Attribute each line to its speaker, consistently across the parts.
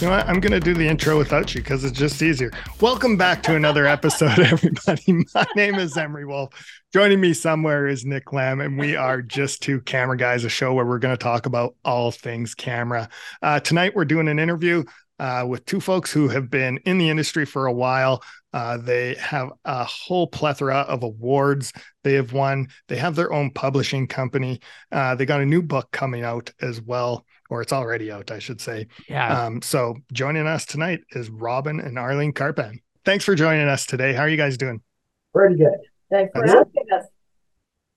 Speaker 1: You know what? I'm going to do the intro without you because it's just easier. Welcome back to another episode, everybody. My name is Emery Wolf. Joining me somewhere is Nick Lamb, and we are just two camera guys, a show where we're going to talk about all things camera. Uh, tonight, we're doing an interview uh, with two folks who have been in the industry for a while. Uh, they have a whole plethora of awards they have won. They have their own publishing company. Uh, they got a new book coming out as well, or it's already out, I should say.
Speaker 2: Yeah.
Speaker 1: Um, so joining us tonight is Robin and Arlene Karpan. Thanks for joining us today. How are you guys doing?
Speaker 3: Pretty good.
Speaker 4: Thanks for
Speaker 1: That's
Speaker 4: having us.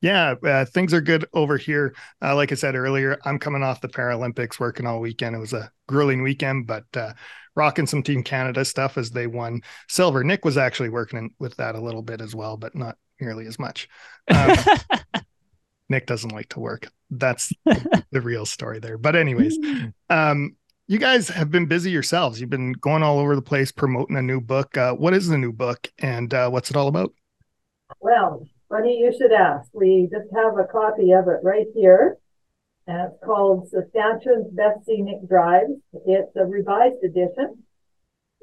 Speaker 1: Yeah, uh, things are good over here. Uh, like I said earlier, I'm coming off the Paralympics, working all weekend. It was a grueling weekend, but uh, rocking some Team Canada stuff as they won silver. Nick was actually working with that a little bit as well, but not nearly as much. Um, Nick doesn't like to work. That's the real story there. But anyways, um, you guys have been busy yourselves. You've been going all over the place promoting a new book. Uh, what is the new book, and uh, what's it all about?
Speaker 4: Well, funny you should ask. We just have a copy of it right here. And it's called Saskatchewan's Best Scenic Drives. It's a revised edition.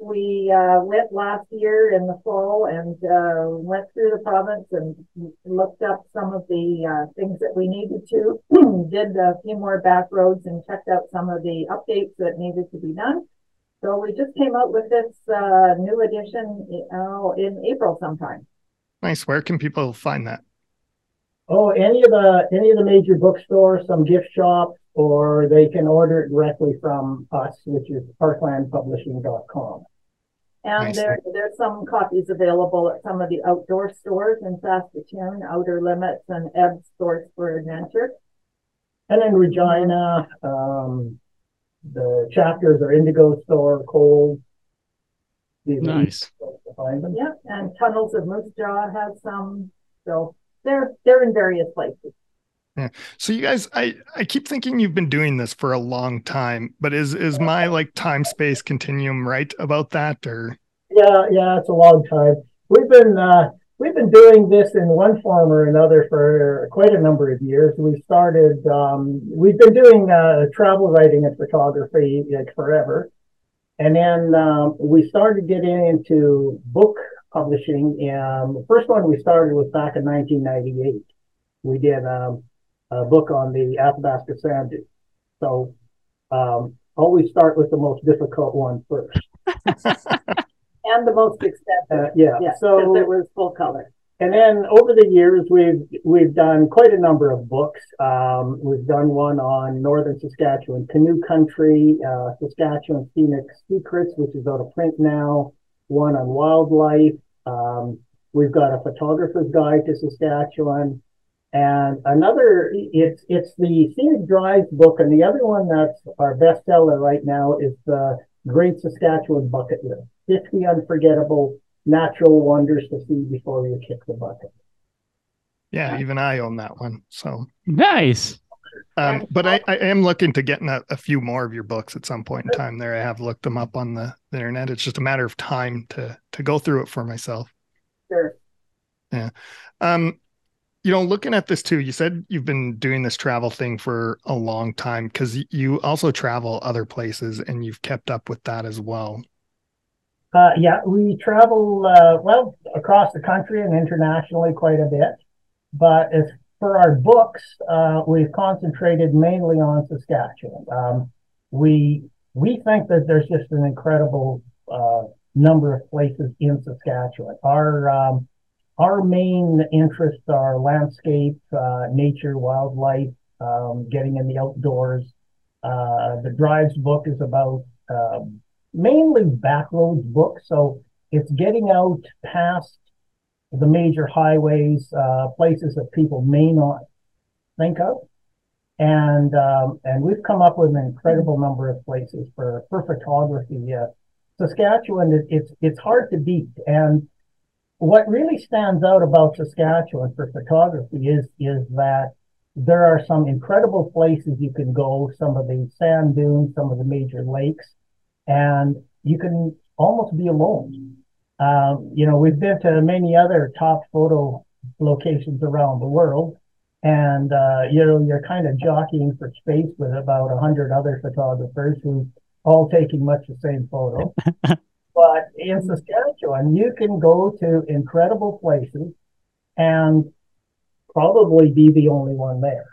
Speaker 4: We uh, went last year in the fall and uh, went through the province and looked up some of the uh, things that we needed to. Did a few more back roads and checked out some of the updates that needed to be done. So we just came out with this uh, new edition uh, in April sometime.
Speaker 1: Nice. Where can people find that?
Speaker 3: Oh, any of the any of the major bookstores, some gift shops, or they can order it directly from us, which is parklandpublishing.com.
Speaker 4: And
Speaker 1: Nice.
Speaker 4: there, there's some copies available at some of the outdoor stores in Saskatoon, Outer Limits and Eb's Source for Adventure.
Speaker 3: And in Regina, um, the chapters are Indigo Store, Cold. These
Speaker 2: Nice.
Speaker 3: easy to Find them.
Speaker 4: Yeah, and Tunnels of Moose Jaw has some, so they're, they're in various places.
Speaker 1: So you guys, I I keep thinking you've been doing this for a long time, but is is my like time space continuum right about that or
Speaker 3: Yeah, yeah, it's a long time. We've been uh, we've been doing this in one form or another for quite a number of years. We started um, we've been doing uh, travel writing and photography like forever, and then um, we started getting into book publishing. And the first one we started was back in 1998. We did um, a book on the Athabasca Sand Dune. So um, always start with the most difficult one first.
Speaker 4: And the most expensive,
Speaker 3: Uh, yeah.
Speaker 4: yeah,
Speaker 3: so
Speaker 4: it was full color.
Speaker 3: and then over the years, we've we've done quite a number of books. Um, we've done one on northern Saskatchewan canoe country, uh, Saskatchewan scenic secrets, which is out of print now. One on wildlife. Um, we've got a photographer's guide to Saskatchewan, and another. It's it's the scenic drives book, and the other one that's our bestseller right now is the Great Saskatchewan Bucket List: Fifty Unforgettable natural wonders to see before you kick the bucket.
Speaker 1: yeah, even I own that one. So
Speaker 2: Nice.
Speaker 1: um but I, I am looking to getting a, a few more of your books at some point in time there. I have looked them up on the, the internet. It's just a matter of time to to go through it for myself.
Speaker 4: Sure. Yeah.
Speaker 1: Um you know, looking at this too, you said you've been doing this travel thing for a long time because you also travel other places and you've kept up with that as well.
Speaker 3: Uh, yeah, we travel uh, well across the country and internationally quite a bit. But as for our books, uh, we've concentrated mainly on Saskatchewan. Um, we we think that there's just an incredible uh, number of places in Saskatchewan. Our um, our main interests are landscape, uh, nature, wildlife, um, getting in the outdoors. Uh, the Drives book is about um, mainly backroads books. So it's getting out past the major highways, uh, places that people may not think of. And, um, and we've come up with an incredible number of places for, for photography. Uh, Saskatchewan, it, it's, it's hard to beat. And what really stands out about Saskatchewan for photography is, is that there are some incredible places you can go, some of the sand dunes, some of the major lakes, and you can almost be alone. Um, you know, we've been to many other top photo locations around the world, and uh, you know, you're kind of jockeying for space with about a hundred other photographers who all taking much the same photo. but in Saskatchewan, you can go to incredible places and probably be the only one there.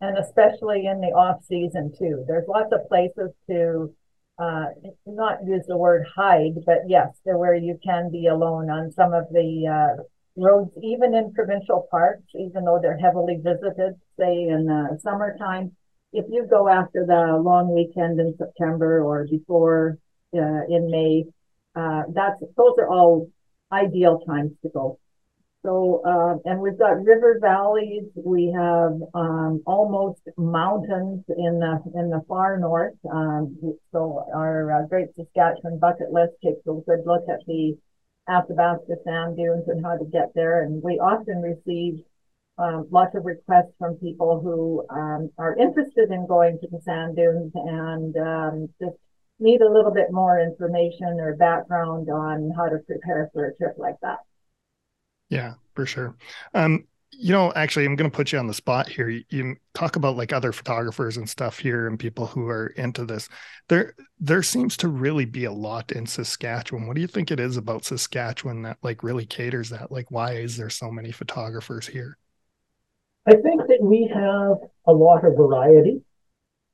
Speaker 4: And especially in the off season too. There's lots of places to uh, not use the word hide, but yes, there where you can be alone on some of the uh, roads, even in provincial parks, even though they're heavily visited, say in the summertime. If you go after the long weekend in September or before uh, in May, uh, that's those are all ideal times to go. So, uh, and we've got river valleys. We have um, almost mountains in the in the far north. Um, so our uh, Great Saskatchewan bucket list takes a good look at the Athabasca sand dunes and how to get there. And we often receive um, lots of requests from people who um, are interested in going to the sand dunes and um, just need a little bit more information or background on how to prepare for a trip like that.
Speaker 1: Yeah, for sure. Um, you know, actually, I'm going to put you on the spot here. You, you, talk about like other photographers and stuff here, and people who are into this. There, there seems to really be a lot in Saskatchewan. What do you think it is about Saskatchewan that like really caters that? Like, why is there so many photographers here?
Speaker 3: I think that we have a lot of variety.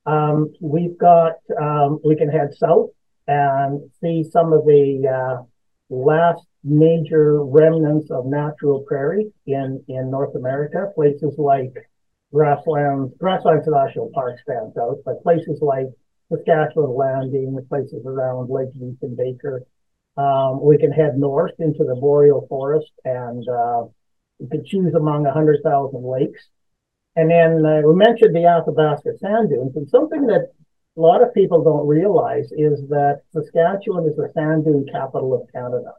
Speaker 3: Um, we've got um, we can head south and see some of the uh, last major remnants of natural prairie in, in North America. Places like grasslands, grasslands national park stands out, but places like Saskatchewan Landing, the places around Lake Diefenbaker. Um, we can head north into the boreal forest and uh, we can choose among 100,000 lakes. And then uh, we mentioned the Athabasca sand dunes, and something that a lot of people don't realize is that Saskatchewan is the sand dune capital of Canada.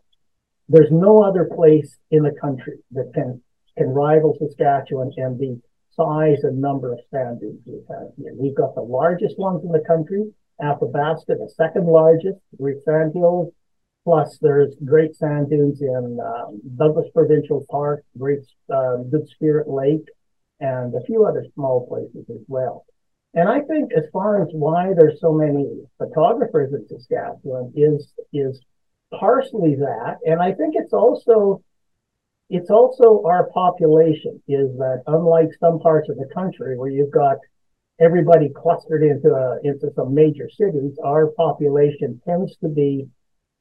Speaker 3: There's no other place in the country that can can rival Saskatchewan and the size and number of sand dunes we've had here. We've got the largest ones in the country, Athabasca, the second largest, Great Sand Hills, plus there's great sand dunes in um, Douglas Provincial Park, Great uh, Good Spirit Lake, and a few other small places as well. And I think as far as why there's so many photographers in Saskatchewan is is partially that, and I think it's also it's also our population is that unlike some parts of the country where you've got everybody clustered into a, into some major cities, our population tends to be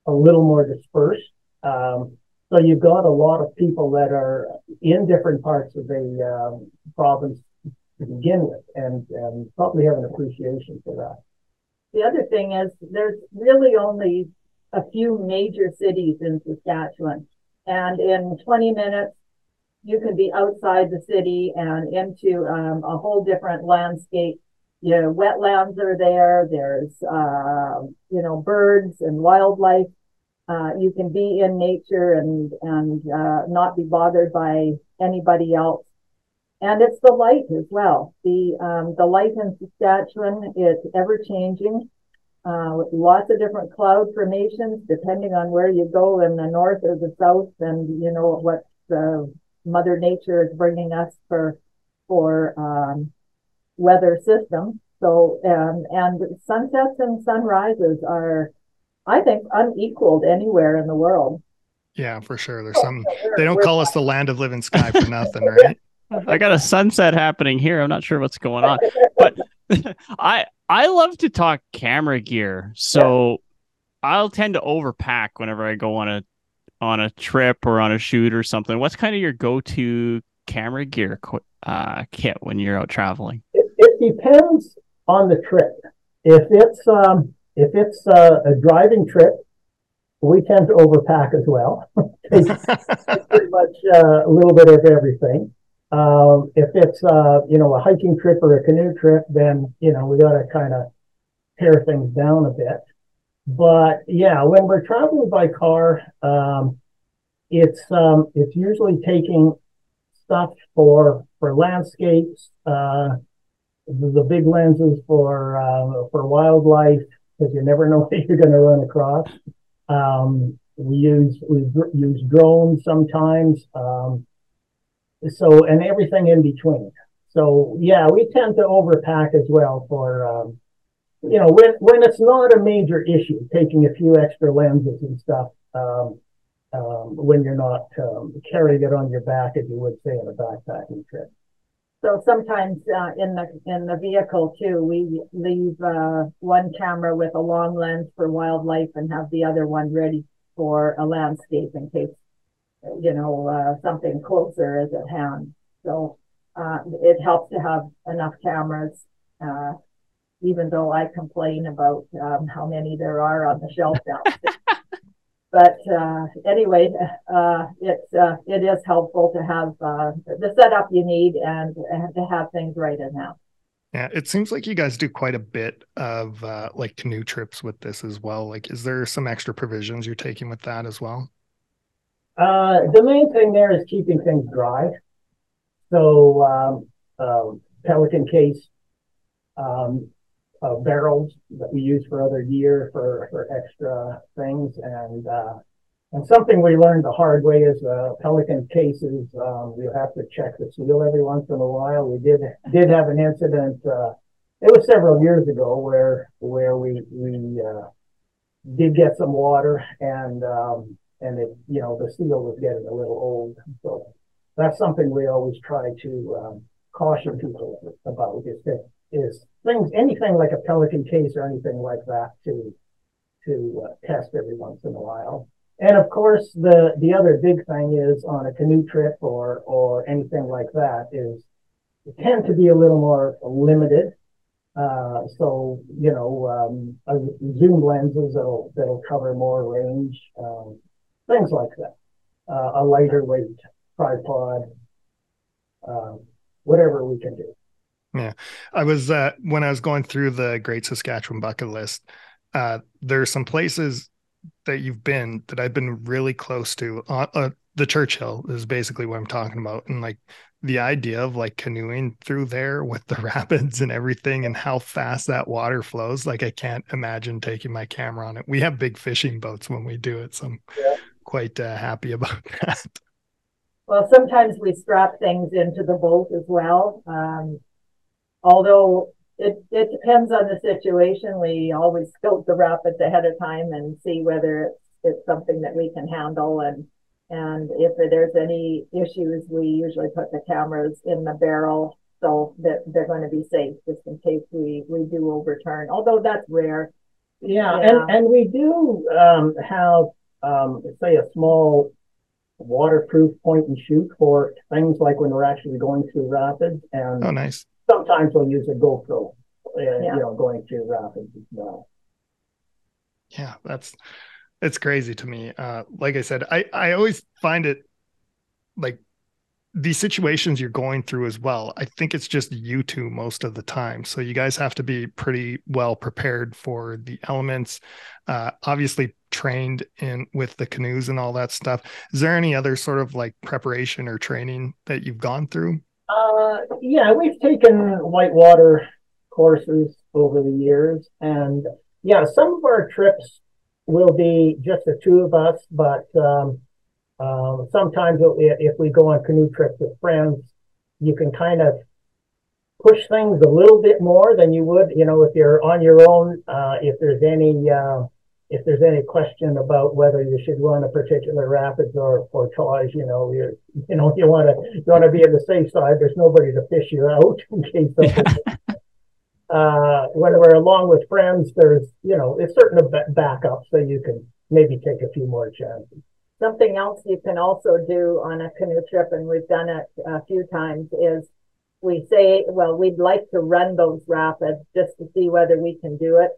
Speaker 3: a little more dispersed. Um, so you've got a lot of people that are in different parts of the um, province to begin with, and, probably have an appreciation for that.
Speaker 4: The other thing is there's really only a few major cities in Saskatchewan. And in 20 minutes, you can be outside the city and into um, a whole different landscape. You know, wetlands are there. There's, uh, you know, birds and wildlife. Uh, you can be in nature and and uh, not be bothered by anybody else. And it's the light as well. The um, the light in Saskatchewan is ever changing uh, lots of different cloud formations depending on where you go in the north or the south and you know what the mother nature is bringing us for for um, weather system so um, and sunsets and sunrises are i think unequaled anywhere in the world
Speaker 1: yeah for sure there's some they don't call us the land of living sky for nothing right
Speaker 2: i got a sunset happening here i'm not sure what's going on but I I love to talk camera gear, so yeah. I'll tend to overpack whenever I go on a on a trip or on a shoot or something. What's kind of your go to camera gear uh, kit when you're out traveling?
Speaker 3: It, it, depends on the trip. If it's um, if it's uh, a driving trip, we tend to overpack as well. it's pretty much uh, a little bit of everything. Um, if it's uh, you know a hiking trip or a canoe trip, then you know we got to kind of pare things down a bit. But yeah, when we're traveling by car, um, it's um, it's usually taking stuff for for landscapes, uh, the, big lenses for uh, for wildlife because you never know what you're going to run across. Um, we use we use drones sometimes. Um, so and everything in between. So yeah, we tend to overpack as well for um, you know, when, when it's not a major issue, taking a few extra lenses and stuff, um, um, when you're not um, carrying it on your back, as you would say in a backpacking trip.
Speaker 4: So sometimes uh, in the in the vehicle too, we leave uh, one camera with a long lens for wildlife and have the other one ready for a landscape in case you know uh, something closer is at hand. So uh, it helps to have enough cameras. Uh, even though I complain about um, how many there are on the shelf downstairs. But uh, anyway, uh, it's uh, it is helpful to have uh, the setup you need and, and to have things right in house.
Speaker 1: Yeah, it seems like you guys do quite a bit of uh, like canoe trips with this as well. Like, is there some extra provisions you're taking with that as well?
Speaker 3: Uh, the main thing there is keeping things dry. So, um, um Pelican case, um, uh, barrels that we use for other gear for, for extra things. And, uh, and something we learned the hard way is, uh, Pelican cases, um, you have to check the seal every once in a while. We did, did have an incident, uh, it was several years ago where, where we, we, uh, did get some water and, um, and it, you know, the seal was getting a little old. So that's something we always try to, um, caution people about is things, anything like a Pelican case or anything like that to to uh, test every once in a while. And of course, the the other big thing is on a canoe trip or or anything like that is tend to be a little more limited. Uh, so you know, um, zoom lenses that'll that'll cover more range, um, things like that. Uh, a lighter weight tripod, um, whatever we can do.
Speaker 1: Yeah. I was uh when I was going through the Great Saskatchewan bucket list, uh there are some places that you've been that I've been really close to. Uh, uh, the Churchill is basically what I'm talking about, and like the idea of like canoeing through there with the rapids and everything, and how fast that water flows. Like I can't imagine taking my camera on it. We have big fishing boats when we do it, so I'm yeah. quite uh, happy about that.
Speaker 4: Well, sometimes we strap things into the boat as well. Um, although it, it depends on the situation. We always scope the rapids ahead of time and see whether it's, it's something that we can handle. And, and if there's any issues, we usually put the cameras in the barrel so that they're going to be safe just in case we, we do overturn, although that's rare.
Speaker 3: Yeah. yeah. And, and we do, um, have, um, say a small waterproof point and shoot for things like when we're actually going through rapids and
Speaker 1: oh nice
Speaker 3: sometimes we'll use a GoPro, uh, yeah. you know, going through rapids as well.
Speaker 1: Yeah, that's it's crazy to me. Uh, like I said, I I always find it like these situations you're going through as well. I think it's just you two most of the time. So you guys have to be pretty well prepared for the elements. Uh, obviously trained in with the canoes and all that stuff. Is there any other sort of like preparation or training that you've gone through?
Speaker 3: Uh, yeah, we've taken whitewater courses over the years, and yeah, some of our trips will be just the two of us, but um, um, sometimes if we go on canoe trips with friends, you can kind of push things a little bit more than you would, you know, if you're on your own. Uh, if there's any uh, if there's any question about whether you should run a particular rapids or portage, you know, you you know, you want to you want to be on the safe side. There's nobody to fish you out in case something. uh, when we're along with friends, there's you know, it's certain backup, so you can maybe take a few more chances.
Speaker 4: Something else you can also do on a canoe trip, and we've done it a few times, is we say, well, we'd like to run those rapids just to see whether we can do it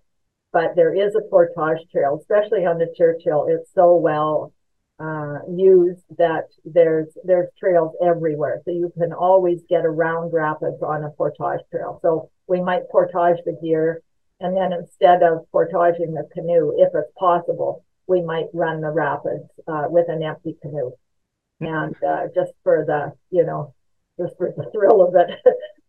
Speaker 4: but there is a portage trail, especially on the Churchill. It's so well uh, used that there's there's trails everywhere, so you can always get around rapids on a portage trail. So we might portage the gear, and then instead of portaging the canoe, if it's possible, we might run the rapids uh, with an empty canoe, and uh, just for the you know just for the thrill of it.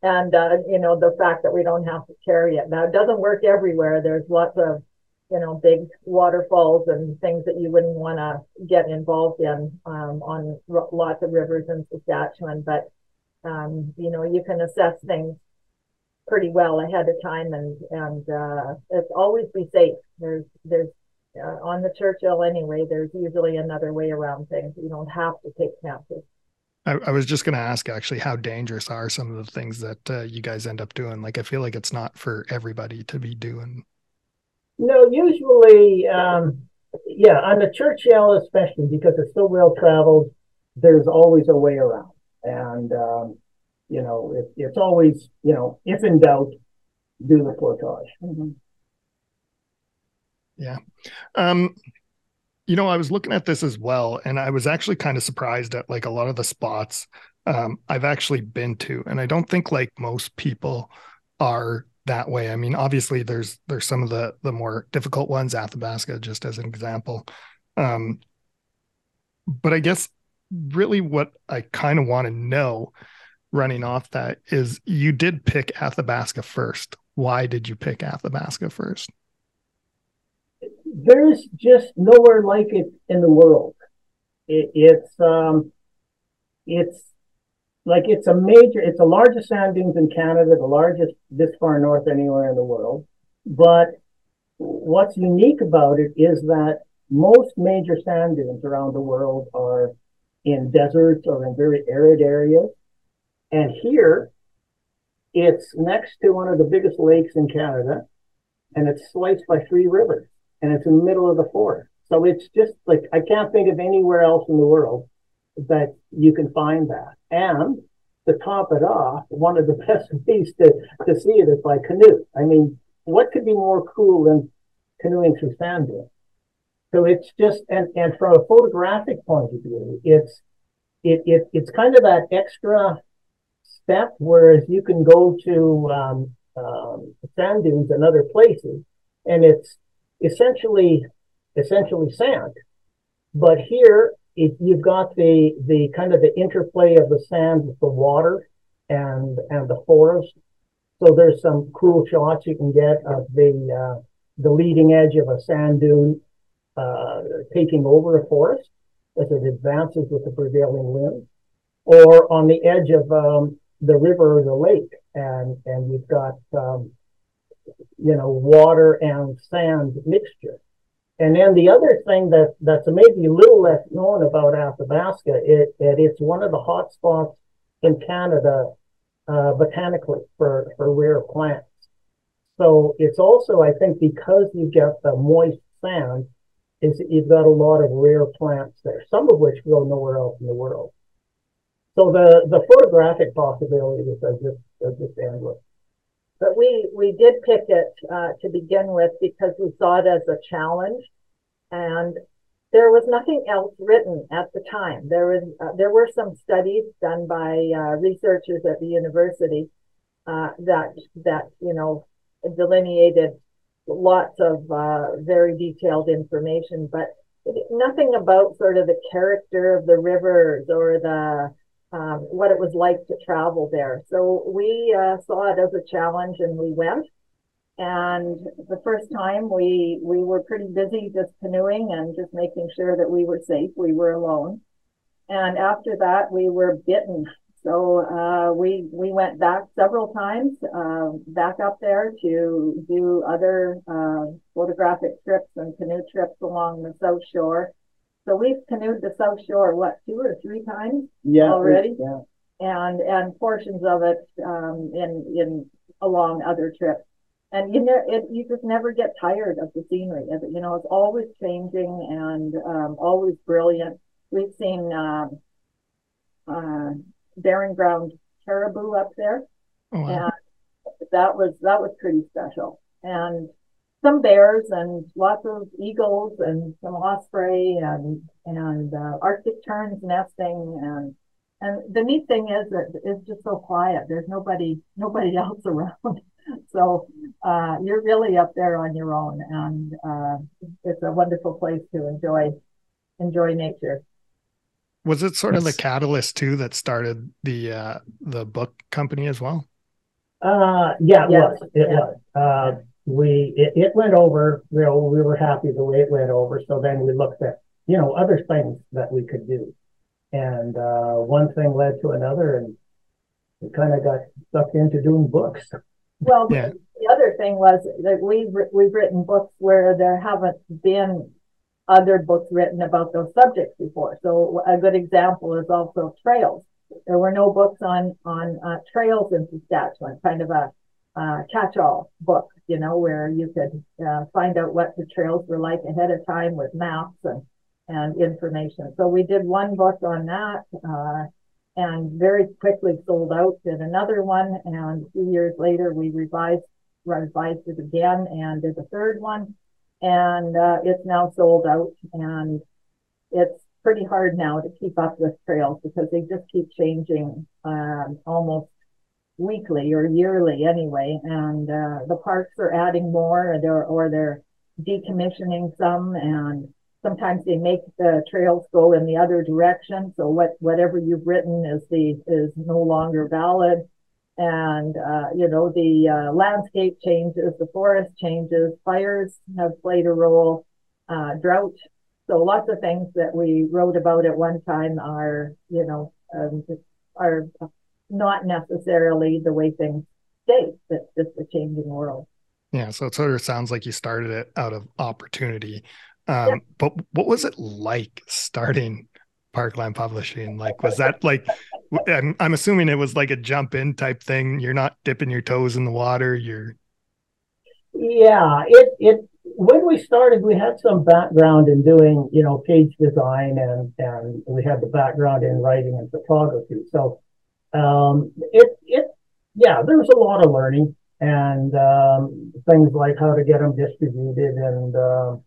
Speaker 4: And uh, you know the fact that we don't have to carry it now it doesn't work everywhere there's lots of you know big waterfalls and things that you wouldn't want to get involved in um, on r- lots of rivers in saskatchewan but um, you know you can assess things pretty well ahead of time, and and uh, it's always be safe. There's there's uh, on the Churchill anyway. There's usually another way around things. You don't have to take chances.
Speaker 1: I, I was just going to ask actually, how dangerous are some of the things that uh, you guys end up doing? Like, I feel like it's not for everybody to be doing.
Speaker 3: No, usually, um, yeah, on the Churchill especially because it's so well traveled, there's always a way around, and um, you know, it, it's always, you know, if in doubt, do the portage.
Speaker 4: Mm-hmm.
Speaker 1: Yeah. Um, you know, I was looking at this as well, and I was actually kind of surprised at like a lot of the spots um, I've actually been to, and I don't think like most people are that way. I mean, obviously, there's there's some of the the more difficult ones, Athabasca, just as an example. Um, but I guess really what I kind of want to know, running off that, is you did pick Athabasca first. Why did you pick Athabasca first?
Speaker 3: There's just nowhere like it in the world. It, it's um, it's like it's a major, it's the largest sand dunes in Canada, the largest this far north anywhere in the world. But what's unique about it is that most major sand dunes around the world are in deserts or in very arid areas. And here, it's next to one of the biggest lakes in Canada, and it's sliced by three rivers and it's in the middle of the forest. So it's just like I can't think of anywhere else in the world that you can find that. And to top it off, one of the best ways to, to see it is by canoe. I mean, what could be more cool than canoeing through sand dunes? So it's just and, and from a photographic point of view, it's it, it it's kind of that extra step, whereas you can go to um, um, sand dunes and other places, and it's essentially essentially sand. But here it, you've got the the kind of the interplay of the sand with the water and and the forest. So there's some cool shots you can get of the uh, the leading edge of a sand dune uh, taking over a forest as it advances with the prevailing wind, or on the edge of um, the river or the lake, and and you've got um, you know, water and sand mixture. And then the other thing that, that's maybe a little less known about Athabasca, is that it's one of the hot spots in Canada uh, botanically for, for rare plants. So it's also, I think, because you get the moist sand, is you've got a lot of rare plants there, some of which grow nowhere else in the world. So the, the photographic possibilities are just, are just endless.
Speaker 4: But we, we did pick it uh, to begin with because we saw it as a challenge. And there was nothing else written at the time. There was uh, there were some studies done by uh, researchers at the university uh, that that you know delineated lots of uh, very detailed information, but nothing about sort of the character of the rivers or the um, what it was like to travel there. So we uh, saw it as a challenge and we went. And the first time we we were pretty busy just canoeing and just making sure that we were safe. We were alone. And after that, we were bitten. So uh, we we went back several times, uh, back up there to do other uh, photographic trips and canoe trips along the South Shore so we've canoed the South Shore, what, two or three times
Speaker 3: Yeah.
Speaker 4: already?
Speaker 3: Yeah.
Speaker 4: And, and portions of it, um, in, in, along other trips. And you know, it, you just never get tired of the scenery. You know, it's always changing and, um, always brilliant. We've seen, um, uh, barren ground caribou up there.
Speaker 1: Oh, wow.
Speaker 4: And that was, that was pretty special. And some bears and lots of eagles and some osprey and and uh, Arctic terns nesting and and the neat thing is that it's just so quiet. There's nobody nobody else around, so uh, you're really up there on your own, and uh, it's a wonderful place to enjoy enjoy nature.
Speaker 1: Was it sort of the catalyst too that started the uh, the book company as well?
Speaker 3: Uh, yeah, it
Speaker 4: Yes,
Speaker 3: was. It
Speaker 4: yeah.
Speaker 3: was. We it, it went over. You know, we were happy the way it went over. So then we looked at you know other things that we could do, and uh, one thing led to another, and we kind of got sucked into doing books.
Speaker 4: Well,
Speaker 1: Yeah.
Speaker 4: the, the other thing was that we've we've written books where there haven't been other books written about those subjects before. So a good example is also trails. There were no books on on uh, trails in Saskatchewan, kind of a uh, catch-all book, you know, where you could uh, find out what the trails were like ahead of time with maps and and information. So we did one book on that. Uh, and very quickly sold out. Did another one, and a few years later we revised revised it again and did a third one, and uh, it's now sold out. And it's pretty hard now to keep up with trails because they just keep changing um, almost weekly or yearly anyway. And uh, the parks are adding more, or they're, or they're decommissioning some and sometimes they make the trails go in the other direction. So what whatever you've written is the is no longer valid. And uh, you know the uh, landscape changes, the forest changes, fires have played a role, uh, drought. So lots of things that we wrote about at one time are you know um, are not necessarily the way things stay. It's just a changing world.
Speaker 1: Yeah, so it sort of sounds like you started it out of opportunity. Um, but what was it like starting Parkland Publishing? Like, was that like, I'm, I'm assuming it was like a jump in type thing. You're not dipping your toes in the water. You're,
Speaker 3: Yeah, it it when we started, we had some background in doing, you know, page design and and we had the background in writing and photography. So um it it yeah, there was a lot of learning and um things like how to get them distributed and um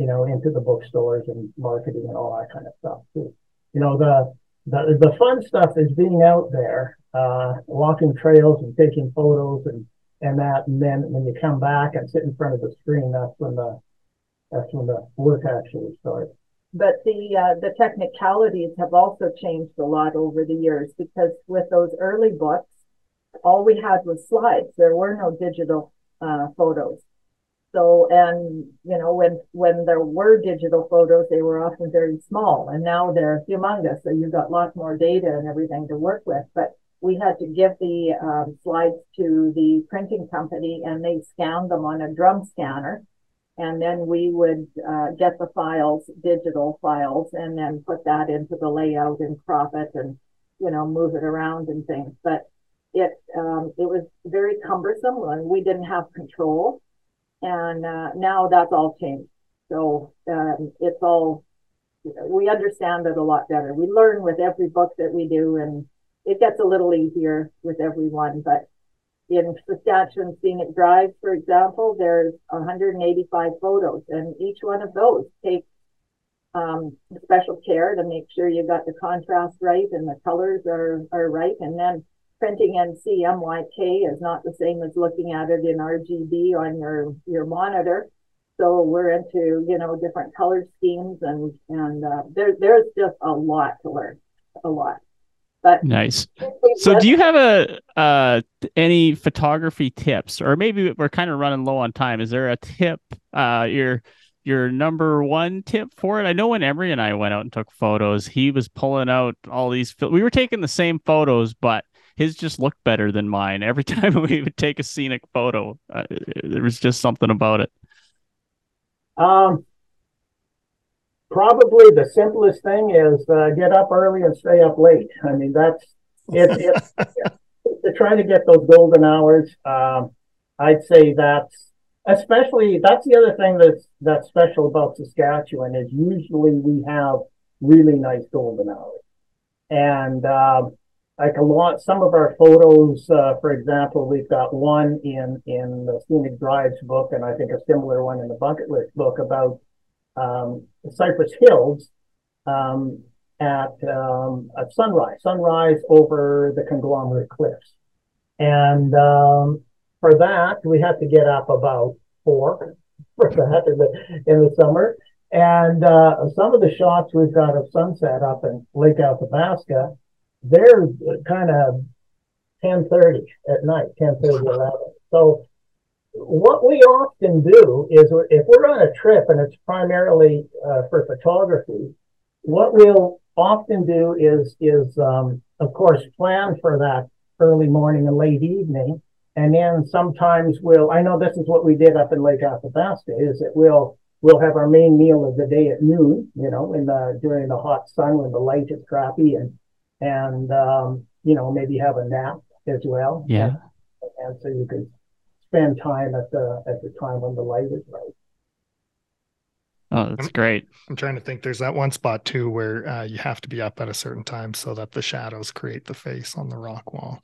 Speaker 3: you know, into the bookstores and marketing and all that kind of stuff too. You know, the the the fun stuff is being out there, uh, walking trails and taking photos and and that, and then when you come back and sit in front of the screen, that's when the that's when the work actually starts.
Speaker 4: But the uh, the technicalities have also changed a lot over the years because with those early books, all we had was slides. There were no digital uh, photos. So and you know when when there were digital photos, they were often very small, and now they're humongous. So you've got lots more data and everything to work with. But we had to give the um, slides to the printing company, and they scanned them on a drum scanner and then we would uh, get the files, digital files, and then put that into the layout and crop it and you know move it around and things. But it um, it was very cumbersome and we didn't have control, and uh, now that's all changed. So um, it's all we understand it a lot better. We learn with every book that we do, and it gets a little easier with every one, but in Saskatchewan Scenic Drive, for example, there's 185 photos, and each one of those takes um, special care to make sure you got the contrast right and the colors are, are right. And then printing in CMYK is not the same as looking at it in RGB on your, your monitor. So we're into, you know, different color schemes and, and, uh, there, there's just a lot to learn, a lot. But
Speaker 2: Nice. So do you have a uh any photography tips or maybe we're kind of running low on time. Is there a tip uh your your number one tip for it? I know when Emery and I went out and took photos, he was pulling out all these we were taking the same photos but his just looked better than mine. Every time we would take a scenic photo, uh, there was just something about it.
Speaker 3: Um, probably the simplest thing is uh, get up early and stay up late. I mean, that's it. to try to get those golden hours. Um, I'd say that's especially that's the other thing that's that's special about Saskatchewan is usually we have really nice golden hours, and um, like a lot some of our photos, uh, for example, we've got one in in the Scenic Drives book, and I think a similar one in the Bucket List book about um, Cypress Hills um, at um, at sunrise, sunrise over the conglomerate cliffs, and um, for that we had to get up about four for that in the in the summer. And uh, some of the shots we've got of sunset up in Lake Athabasca, they're kind of 10:30 at night, 10:30, 11. So what we often do is if we're on a trip and it's primarily uh, for photography, what we'll often do is is um, of course plan for that early morning and late evening, And then sometimes we'll, I know this is what we did up in Lake Athabasca, is that we'll, we'll have our main meal of the day at noon, you know, in the, during the hot sun when the light is crappy and, and, um, you know, maybe have a nap as well.
Speaker 2: Yeah.
Speaker 3: And, and so you can spend time at the, at the time when the light is right.
Speaker 2: Oh, that's great.
Speaker 1: I'm trying to think. There's that one spot too where uh, you have to be up at a certain time so that the shadows create the face on the rock wall.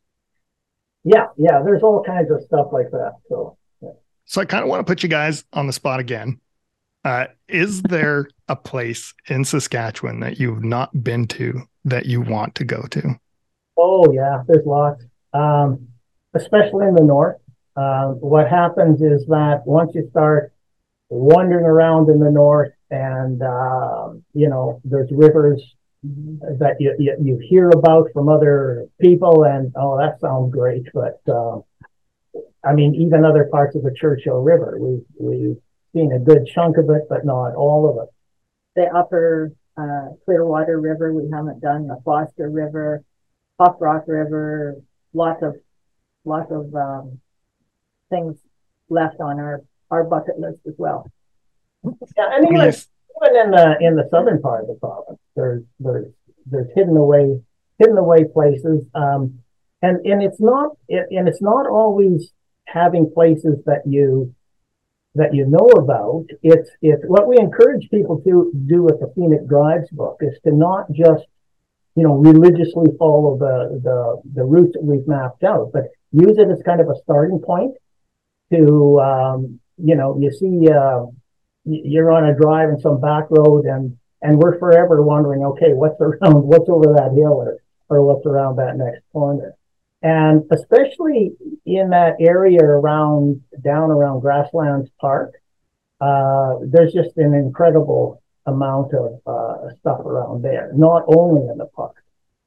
Speaker 3: Yeah, yeah, there's all kinds of stuff like that. So, yeah.
Speaker 1: So I kind of want to put you guys on the spot again. Uh, is there a place in Saskatchewan that you've not been to that you want to go to?
Speaker 3: Oh yeah, there's lots. Um, especially in the north. Uh, what happens is that once you start wandering around in the north and uh, you know there's rivers that you, you, you hear about from other people and oh that sounds great but uh, i mean even other parts of the churchill river we we've seen a good chunk of it but not all of it.
Speaker 4: The upper uh, Clearwater River, we haven't done the Foster River, Hawk Rock River, lots of, lots of, um, things left on our, our bucket list as well.
Speaker 3: yeah and even,
Speaker 1: Yes.
Speaker 3: even in the in the southern part of the province there's there's there's hidden away hidden away places um and and it's not it, and it's not always having places that you that you know about it's it's what we encourage people to do with the scenic drives book is to not just you know religiously follow the the the routes that we've mapped out but use it as kind of a starting point to um you know you see uh you're on a drive in some back road and and we're forever wondering okay what's around what's over that hill or or what's around that next corner? And especially in that area around down around grasslands park uh there's just an incredible amount of uh stuff around there not only in the park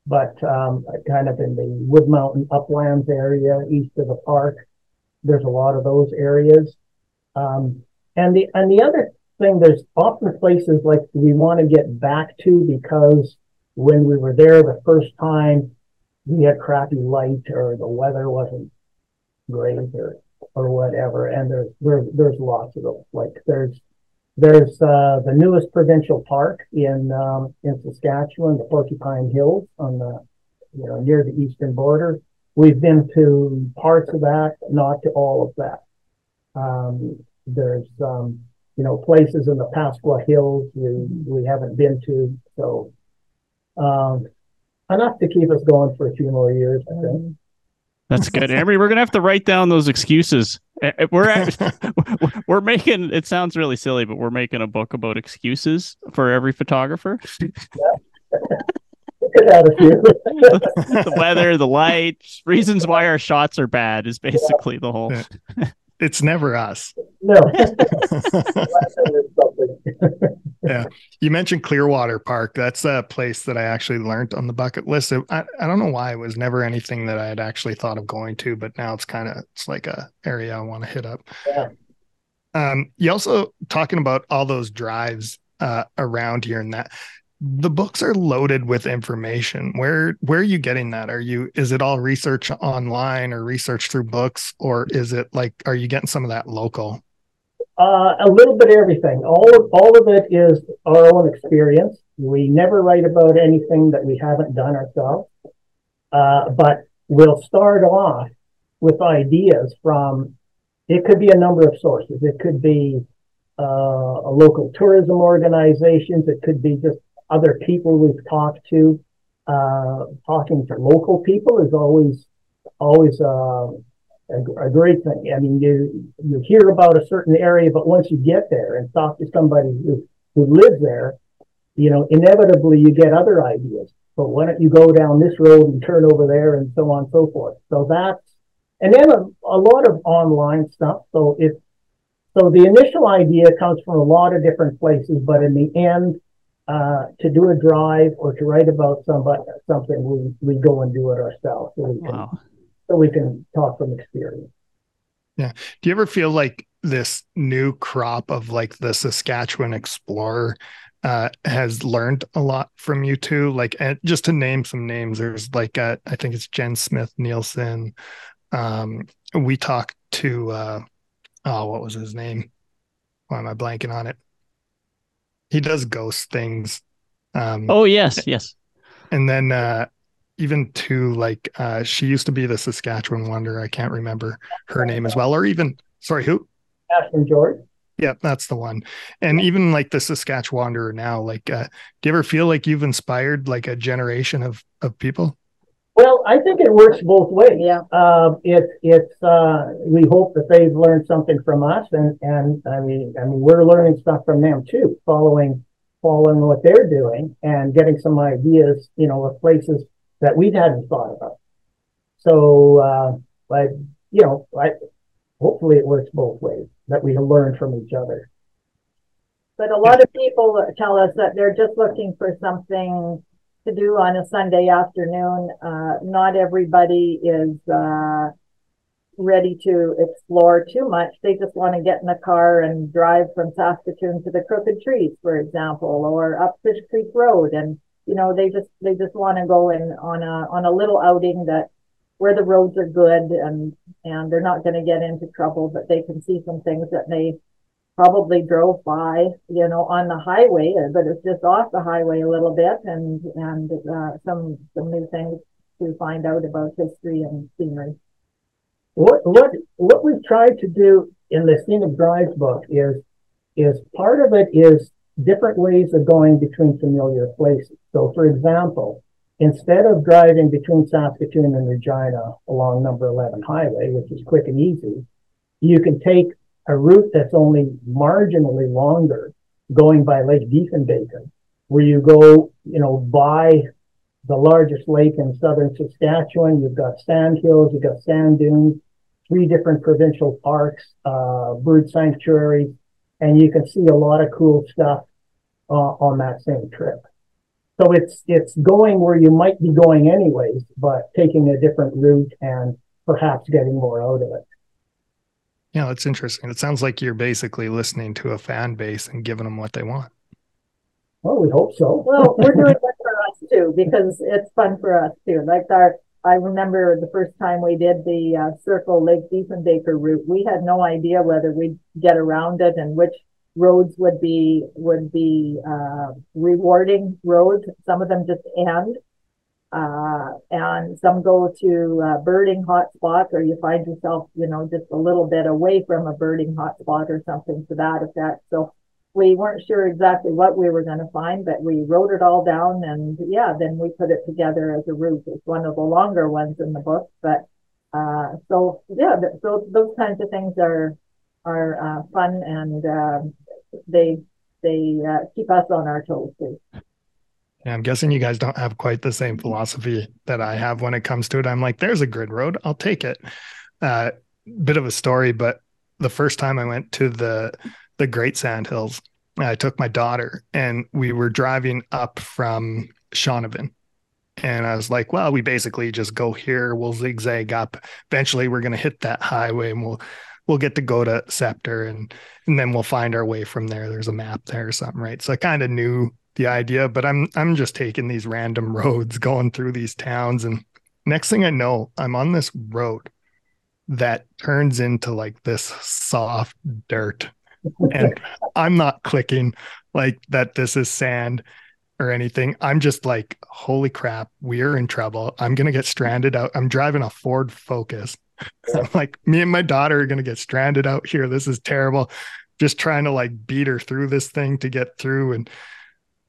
Speaker 3: but um kind of in the wood mountain uplands area east of the park there's a lot of those areas um and the and the other thing, there's often places like we want to get back to because when we were there the first time, we had crappy light or the weather wasn't great or or whatever. And there's there's there's lots of those. Like there's there's uh, the newest provincial park in um, in Saskatchewan, the Porcupine Hills on the you know near the eastern border. We've been to parts of that, not to all of that. Um, there's um, you know places in the Pasqua Hills we we haven't been to, so um, enough to keep us going for a few more years, I think.
Speaker 2: That's good, Emery. We're gonna have to write down those excuses. Eh, eh, We're at, we're making. It sounds really silly, but we're making a book about excuses for every photographer.
Speaker 3: We could add a
Speaker 2: the weather, the light, reasons why our shots are bad is basically the whole.
Speaker 1: It's never us.
Speaker 3: no. Yeah.
Speaker 1: You mentioned Clearwater Park. That's a place that I actually learned on the bucket list. I, I don't know why it was never anything that I had actually thought of going to, but now it's kind of it's like a area I want to hit up.
Speaker 3: Yeah.
Speaker 1: Um, you also talking about all those drives uh, around here and that the books are loaded with information. Where where are you getting that? Are you is it all research online or research through books, or is it like are you getting some of that local?
Speaker 3: Uh, a little bit of everything. All of, all of it is our own experience. We never write about anything that we haven't done ourselves. Uh, but we'll start off with ideas from, it could be a number of sources. It could be uh, a local tourism organizations. It could be just other people we've talked to. Uh, talking to local people is always, always, uh, a, a great thing. I mean, you you hear about a certain area, but once you get there and talk to somebody who who lives there, you know, inevitably you get other ideas. But why don't you go down this road and turn over there and so on and so forth. So that's and then a, a lot of online stuff. So if so, the initial idea comes from a lot of different places, but in the end, uh, to do a drive or to write about somebody something, we we go and do it ourselves. So we can
Speaker 2: Wow.
Speaker 3: so we can talk from experience. Yeah.
Speaker 1: Do you ever feel like this new crop of like the Saskatchewan explorer uh, has learned a lot from you too? Like, and just to name some names, there's like uh, I think it's Jen Smith Nelson, um, we talked to uh, oh, what was his name? Why am I blanking on it? He does ghost things. Um,
Speaker 2: oh yes, yes.
Speaker 1: And then uh, even to like uh, she used to be the Saskatchewan Wonder. I can't remember her name as well, or even sorry, who?
Speaker 3: Ashlyn George.
Speaker 1: Yeah, that's the one. And even like the Saskatchewan Wanderer now, like, uh, do you ever feel like you've inspired like a generation of of people?
Speaker 3: Well, I think it works both ways. Yeah. Uh, it's it's uh, we hope that they've learned something from us, and and I mean I mean we're learning stuff from them too, following following what they're doing and getting some ideas, you know, of places that we hadn't thought about. So, uh, but you know, I hopefully it works both ways that we learn from each other.
Speaker 4: But a lot of people tell us that they're just looking for something to do on a Sunday afternoon. Uh, not everybody is uh, ready to explore too much. They just want to get in the car and drive from Saskatoon to the Crooked Trees, for example, or up Fish Creek Road, and you know they just they just want to go in on a on a little outing that where the roads are good and and they're not going to get into trouble, but they can see some things that they probably drove by, you know, on the highway, but it's just off the highway a little bit, and and uh, some some new things to find out about history and scenery.
Speaker 3: What what what we've tried to do in the scenic drives book is is part of it is different ways of going between familiar places. So, for example, instead of driving between Saskatoon and Regina along number 11 highway, which is quick and easy, you can take a route that's only marginally longer going by Lake Diefenbaker, where you go, you know, by the largest lake in southern Saskatchewan. You've got sand hills, you've got sand dunes, three different provincial parks, uh, bird sanctuaries, and you can see a lot of cool stuff uh, on that same trip. So it's it's going where you might be going anyways, but taking a different route and perhaps getting more out of it.
Speaker 1: Yeah, that's interesting. It sounds like you're basically listening to a fan base and giving them what they want.
Speaker 3: Well, we hope so.
Speaker 4: Well, we're doing it for us too because it's fun for us too. Like our, I remember the first time we did the uh, Circle Lake Diefenbaker route. We had no idea whether we'd get around it and which roads would be would be uh, rewarding roads. Some of them just end, uh, and some go to uh, birding hotspots, or you find yourself, you know, just a little bit away from a birding hotspot or something to that effect. So we weren't sure exactly what we were going to find, but we wrote it all down, and yeah, then we put it together as a route. It's one of the longer ones in the book, but uh, so yeah, so those kinds of things are are uh, fun and uh, they they uh, keep us on our toes too.
Speaker 1: Yeah, I'm guessing you guys don't have quite the same philosophy that I have when it comes to it. I'm like, there's a grid road, I'll take it. Uh, bit of a story, but the first time I went to the the Great Sand Hills, I took my daughter and we were driving up from Shaunavon. And I was like, well, we basically just go here, we'll zigzag up. Eventually we're gonna hit that highway and we'll we'll get to go to Sceptre and and then we'll find our way from there. There's a map there or something, right? So I kind of knew the idea, but I'm I'm just taking these random roads going through these towns and next thing I know, I'm on this road that turns into like this soft dirt. and I'm not clicking like that this is sand or anything. I'm just like, holy crap, we're in trouble. I'm gonna get stranded out. I'm driving a Ford Focus I'm like, me and my daughter are going to get stranded out here. This is terrible. Just trying to like beat her through this thing to get through. And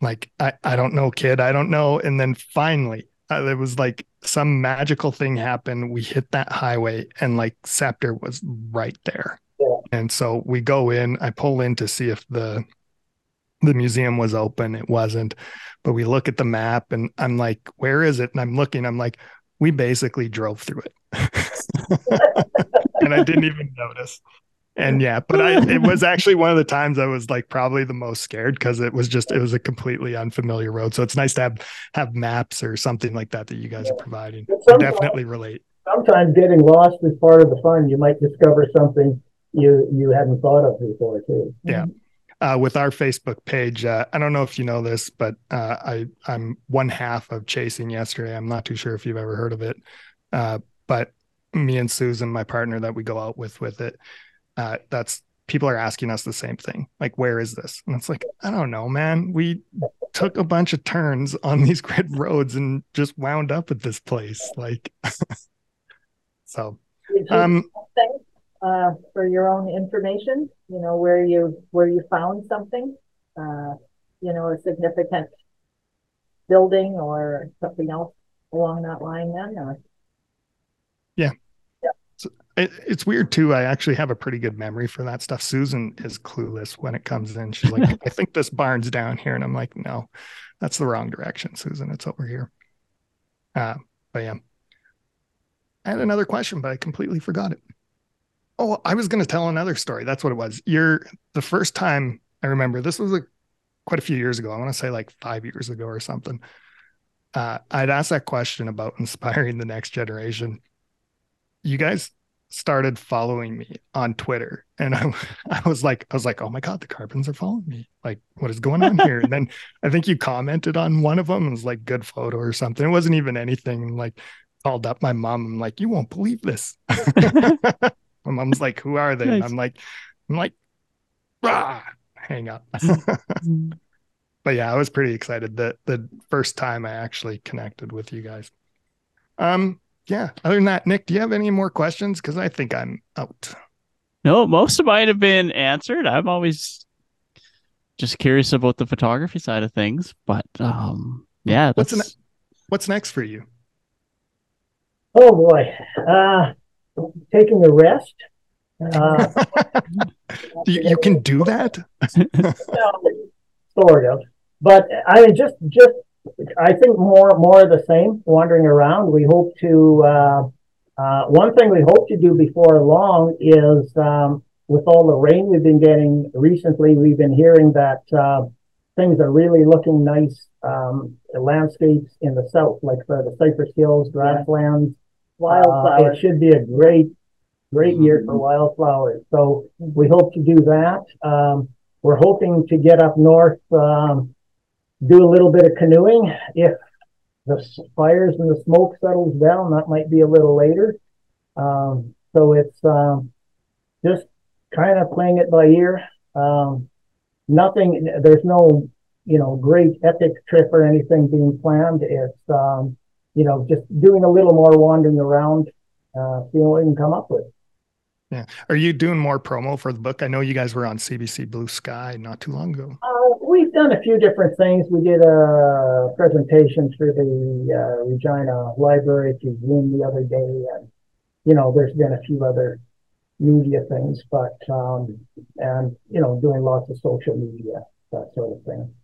Speaker 1: like, I, I don't know, kid. I don't know. And then finally, uh, there was like some magical thing happened. We hit that highway and like Sceptre was right there. Yeah. And so we go in, I pull in to see if the the museum was open. It wasn't. But we look at the map and I'm like, where is it? And I'm looking, I'm like, we basically drove through it. and I didn't even notice. And yeah, but I it was actually one of the times I was like probably the most scared because it was just it was a completely unfamiliar road. So it's nice to have have maps or something like that that you guys are providing. definitely relate.
Speaker 3: Sometimes getting lost is part of the fun. You might discover something you you hadn't thought of before too.
Speaker 1: Yeah uh, with our Facebook page. Uh, I don't know if you know this, but uh, I I'm one half of Chasing Yesterday. I'm not too sure if you've ever heard of it, uh, but me and Susan, my partner that we go out with with it, uh, that's people are asking us the same thing. Like, where is this? And it's like, I don't know, man. We took a bunch of turns on these grid roads and just wound up at this place. Like, so, um,
Speaker 4: uh, for your own information, you know, where you, where you found something, uh, you know, a significant building or something else along that line then, or?
Speaker 1: It, it's weird too. I actually have a pretty good memory for that stuff. Susan is clueless when it comes in. She's like, I think this barn's down here. And I'm like, no, that's the wrong direction, Susan. It's over here. Uh, but yeah. I had another question, but I completely forgot it. Oh, I was going to tell another story. That's what it was. You're the first time I remember this was a, quite a few years ago. I want to say like five years ago or something. Uh, I'd asked that question about inspiring the next generation you guys started following me on Twitter. And I, I was like I was like oh my god the Karpans are following me. Like what is going on here? And then I think you commented on one of them. It was like good photo or something. It wasn't even anything like called up my mom. I'm like you won't believe this. My mom's like who are they? Nice. and I'm like I'm like ah, hang up. But yeah I was pretty excited that the first time I actually connected with you guys. Um yeah, other than that, Nick, do you have any more questions? Because I think I'm out.
Speaker 2: No, most of mine have been answered. I'm always just curious about the photography side of things, but um, yeah,
Speaker 1: what's ne- what's next for you?
Speaker 3: Oh boy, uh, taking a rest. Uh,
Speaker 1: you, you can do that.
Speaker 3: sort of, but I mean, just just I think more more of the same, wandering around. We hope to. Uh, uh, one thing we hope to do before long is, um, with all the rain we've been getting recently, we've been hearing that uh, things are really looking nice. Um, landscapes in the south, like for the Cypress Hills, grasslands, wildflowers. Uh, it should be a great, great mm-hmm. year for wildflowers. So we hope to do that. Um, we're hoping to get up north. Um, do a little bit of canoeing. If the fires and the smoke settles down, that might be a little later. Um, so it's um, just kind of playing it by ear. Um, nothing, there's no, you know, great epic trip or anything being planned. It's, um, you know, just doing a little more wandering around, uh, seeing what we can come up with.
Speaker 1: Yeah. Are you doing more promo for the book? I know you guys were on CBC Blue Sky not too long ago.
Speaker 3: Uh, we've done a few different things. We did a presentation through the uh, Regina Library to Zoom the other day, and you know, there's been a few other media things, but um, and you know, doing lots of social media, that sort of thing.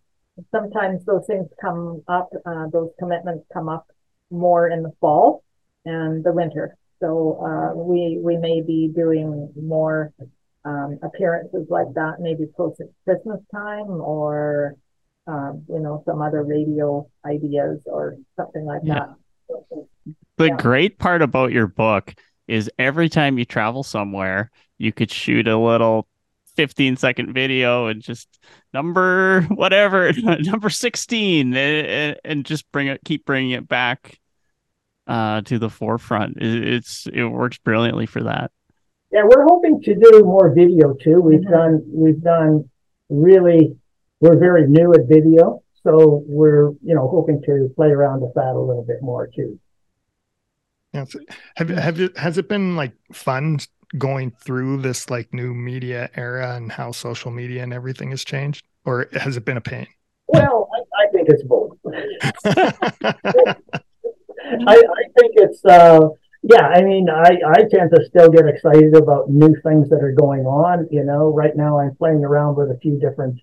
Speaker 4: Sometimes those things come up, uh, those commitments come up more in the fall and the winter. So uh, we we may be doing more um, appearances like that, maybe close to Christmas time, or um, you know some other radio ideas or something like yeah. that.
Speaker 2: The yeah. great part about your book is every time you travel somewhere, you could shoot a little 15 second video and just number whatever number 16 and, and, just bring it keep bringing it back uh, to the forefront. It, it's it works brilliantly for that.
Speaker 3: Yeah, we're hoping to do more video too. We've mm-hmm. done we've done really we're very new at video, so we're you know hoping to play around with that a little bit more too.
Speaker 1: Yeah, have have it has it been like fun going through this like new media era and how social media and everything has changed, or has it been a pain?
Speaker 3: Well, I, I think it's both. I, I think it's uh, yeah. I mean, I I tend to still get excited about new things that are going on. You know, right now I'm playing around with a few different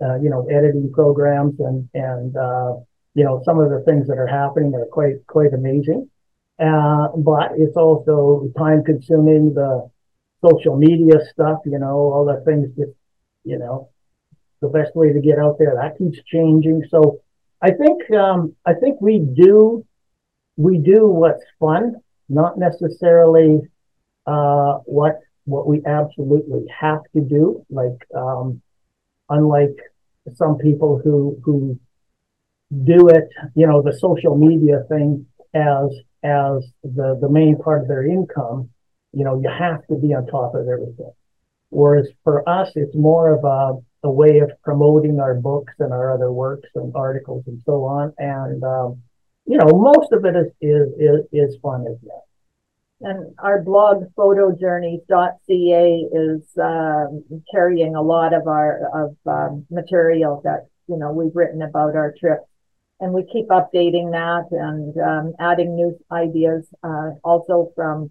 Speaker 3: uh, you know editing programs and and uh, you know some of the things that are happening are quite quite amazing. Uh, but it's also time consuming. The social media stuff, you know, all the things that you know the best way to get out there that keeps changing. So I think um, I think we do we do what's fun, not necessarily uh, what what we absolutely have to do. Like um, unlike some people who who do it, you know, the social media thing as as the, the main part of their income, you know, you have to be on top of everything. Whereas for us, it's more of a, a way of promoting our books and our other works and articles and so on. And, um, you know, most of it is, is, is, is fun as well.
Speaker 4: And our blog photojourneys.ca is um, carrying a lot of our of um, material that you know we've written about our trip, and we keep updating that and um, adding new ideas, uh, also from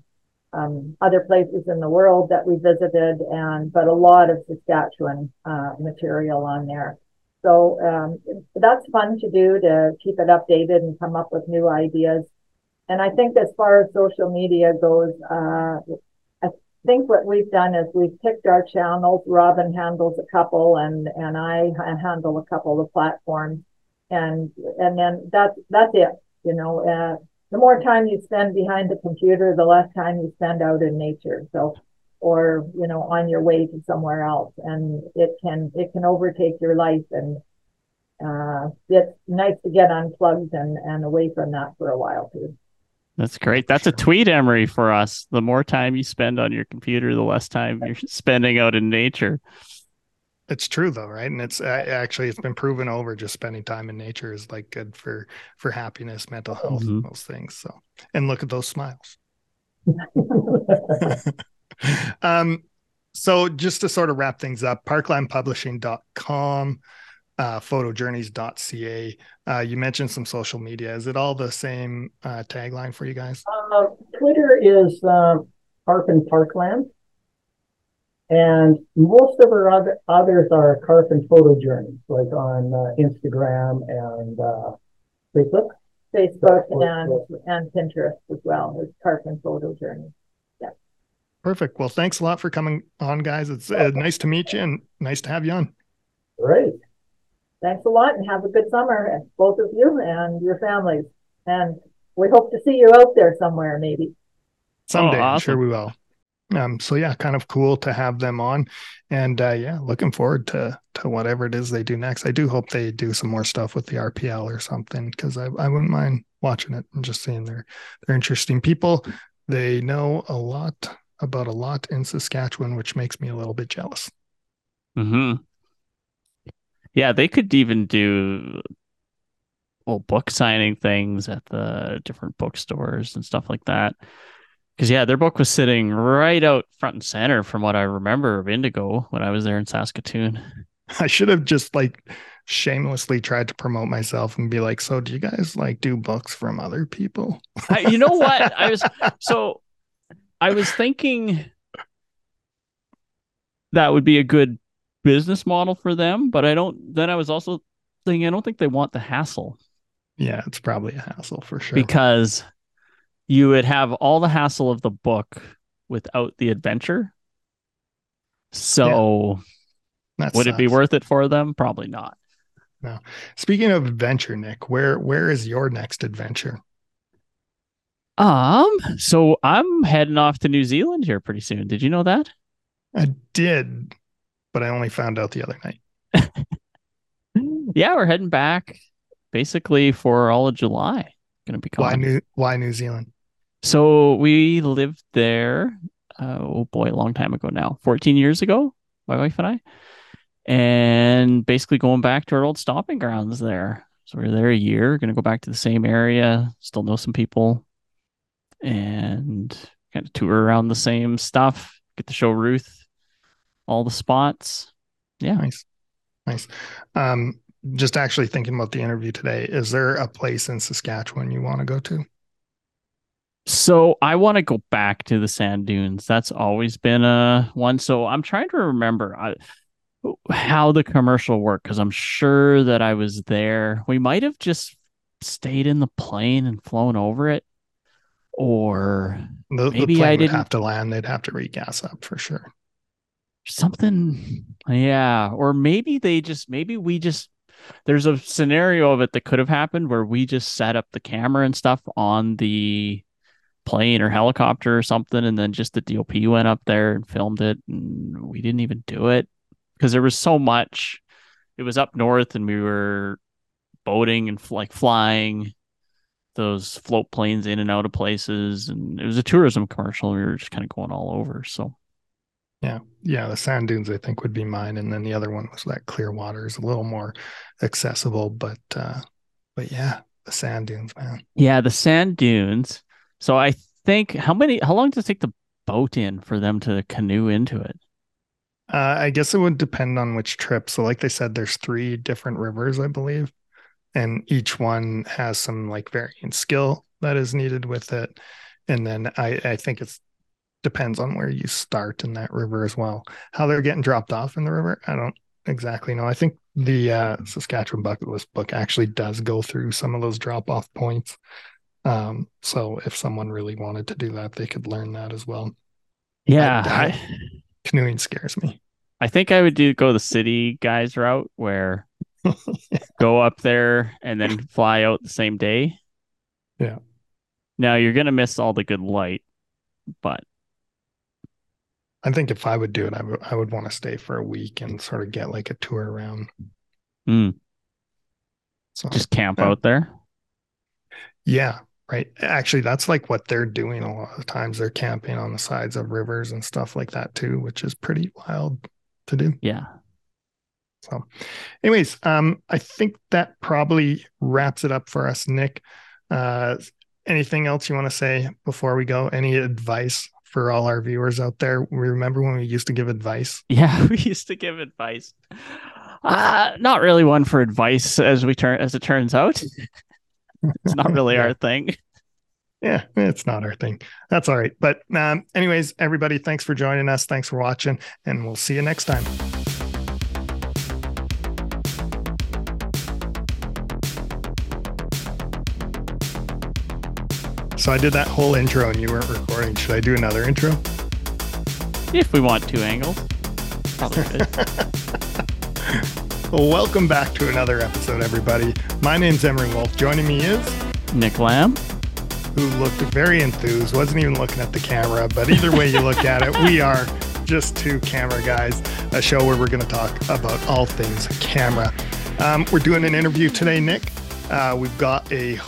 Speaker 4: um, other places in the world that we visited, and but a lot of Saskatchewan uh, material on there. So um, that's fun to do to keep it updated and come up with new ideas. And I think as far as social media goes, uh, I think what we've done is we've picked our channels. Robin handles a couple, and and I handle a couple of platforms, and and then that's that's it. You know, uh, the more time you spend behind the computer, the less time you spend out in nature. So, or you know, on your way to somewhere else, and it can it can overtake your life and uh, it's nice to get unplugged and, and away from that for a while too.
Speaker 2: That's great. That's sure. a tweet, Emery, for us. The more time you spend on your computer, the less time you're spending out in nature.
Speaker 1: It's true though, right? And it's uh, actually it's been proven over. Just spending time in nature is like good for for happiness, mental health, mm-hmm. those things. So, and look at those smiles. um, so just to sort of wrap things up, parklandpublishing.com uh, photojourneys.ca. Uh, you mentioned some social media. Is it all the same uh, tagline for you guys?
Speaker 3: Uh, Twitter is um, Karpan Parkland. And most of our other, others are Karpan Photo Journeys, like on uh, Instagram and uh, Facebook.
Speaker 4: Facebook and, and Pinterest as well as Karpan Photo Journeys. Yeah.
Speaker 1: Perfect. Well, thanks a lot for coming on, guys. It's uh, nice to meet you and nice to have you on.
Speaker 3: Great
Speaker 4: thanks a lot and have a good summer, both of you and your families. And we hope to see you out there somewhere, maybe.
Speaker 1: Someday, oh, awesome. I'm sure we will. Um, so yeah, kind of cool to have them on, and uh, yeah, looking forward to to whatever it is they do next. I do hope they do some more stuff with the RPL or something because I I wouldn't mind watching it and just seeing they're they're interesting people. They know a lot about a lot in Saskatchewan, which makes me a little bit jealous.
Speaker 2: Hmm. Yeah, they could even do well book signing things at the different bookstores and stuff like that. Because yeah, their book was sitting right out front and center from what I remember of Indigo when I was there in Saskatoon.
Speaker 1: I should have just like shamelessly tried to promote myself and be like, "So, do you guys like do books from other people?"
Speaker 2: I, you know what? I was so I was thinking that would be a good business model for them, but I don't. Then I was also thinking I don't think they want the hassle.
Speaker 1: Yeah, it's probably a hassle for sure
Speaker 2: because you would have all the hassle of the book without the adventure. So, yeah. would sucks. it be worth it for them? Probably not.
Speaker 1: No. Speaking of adventure, Nick, where where is your next adventure?
Speaker 2: Um, so I'm heading off to New Zealand here pretty soon. Did you know that?
Speaker 1: I did but I only found out the other night.
Speaker 2: yeah, we're heading back basically for all of July. Going to be
Speaker 1: gone. Why New Why New Zealand?
Speaker 2: So we lived there. Uh, oh boy, a long time ago now, 14 years ago. My wife and I, and basically going back to our old stomping grounds there. So we are there a year. Going to go back to the same area. Still know some people, and kind of tour around the same stuff. Get to show Ruth all the spots. Yeah.
Speaker 1: Nice. Nice. Um, just actually thinking about the interview today, is there a place in Saskatchewan you want to go to?
Speaker 2: So I want to go back to the sand dunes. That's always been a one. So I'm trying to remember I, how the commercial worked because I'm sure that I was there. We might have just stayed in the plane and flown over it, or
Speaker 1: the, maybe the I didn't have to land. They'd have to regas up for sure
Speaker 2: something yeah or maybe they just maybe we just there's a scenario of it that could have happened where we just set up the camera and stuff on the plane or helicopter or something and then just the dop went up there and filmed it and we didn't even do it because there was so much it was up north and we were boating and like flying those float planes in and out of places, and it was a tourism commercial. We were just kind of going all over. So
Speaker 1: Yeah, yeah, the sand dunes I think would be mine, and then the other one was that clear water is a little more accessible, but uh, but yeah, the sand dunes, man.
Speaker 2: yeah, the sand dunes. So I think how many? How long does it take the boat in for them to canoe into it?
Speaker 1: Uh, I guess it would depend on which trip. So, like they said, there's three different rivers, I believe, and each one has some like varying skill that is needed with it. And then I, I think it's depends on where you start in that river as well. How they're getting dropped off in the river, I don't exactly know. I think the uh, Saskatchewan bucket list book actually does go through some of those drop off points. Um, so if someone really wanted to do that, they could learn that as well.
Speaker 2: Yeah,
Speaker 1: I-
Speaker 2: I,
Speaker 1: Canoeing scares me.
Speaker 2: I think I would do go the city guys route where go up there and then fly out the same day.
Speaker 1: Yeah.
Speaker 2: Now you're gonna miss all the good light, but
Speaker 1: I think if I would do it, I would I would want to stay for a week and sort of get like a tour around.
Speaker 2: mm,
Speaker 1: So
Speaker 2: just camp
Speaker 1: Yeah.
Speaker 2: out there.
Speaker 1: yeah, right. Actually, that's like what they're doing a lot of times. They're camping on the sides of rivers and stuff like that too, which is pretty wild to do.
Speaker 2: Yeah.
Speaker 1: So, anyways, um, I think that probably wraps it up for us, Nick. Uh, anything else you want to say before we go? Any advice for all our viewers out there? We remember when we used to give advice.
Speaker 2: Yeah, we used to give advice. Uh, not really one for advice as we turn as it turns out. it's not really
Speaker 1: Yeah.
Speaker 2: our thing.
Speaker 1: Yeah, it's not our thing. That's all right. But um, anyways, everybody, thanks for joining us. Thanks for watching, and we'll see you next time. So I did that whole intro and you weren't recording. Should I do another intro?
Speaker 2: If we want two angles. Probably.
Speaker 1: Well, welcome back to another episode, everybody. My name's Emery Wolf. Joining me is
Speaker 2: Nick Lamb.
Speaker 1: who looked very enthused, wasn't even looking at the camera. But either way you look at it, we are just two camera guys, a show where we're going to talk about all things camera. Um, we're doing an interview today, Nick. Uh, we've got a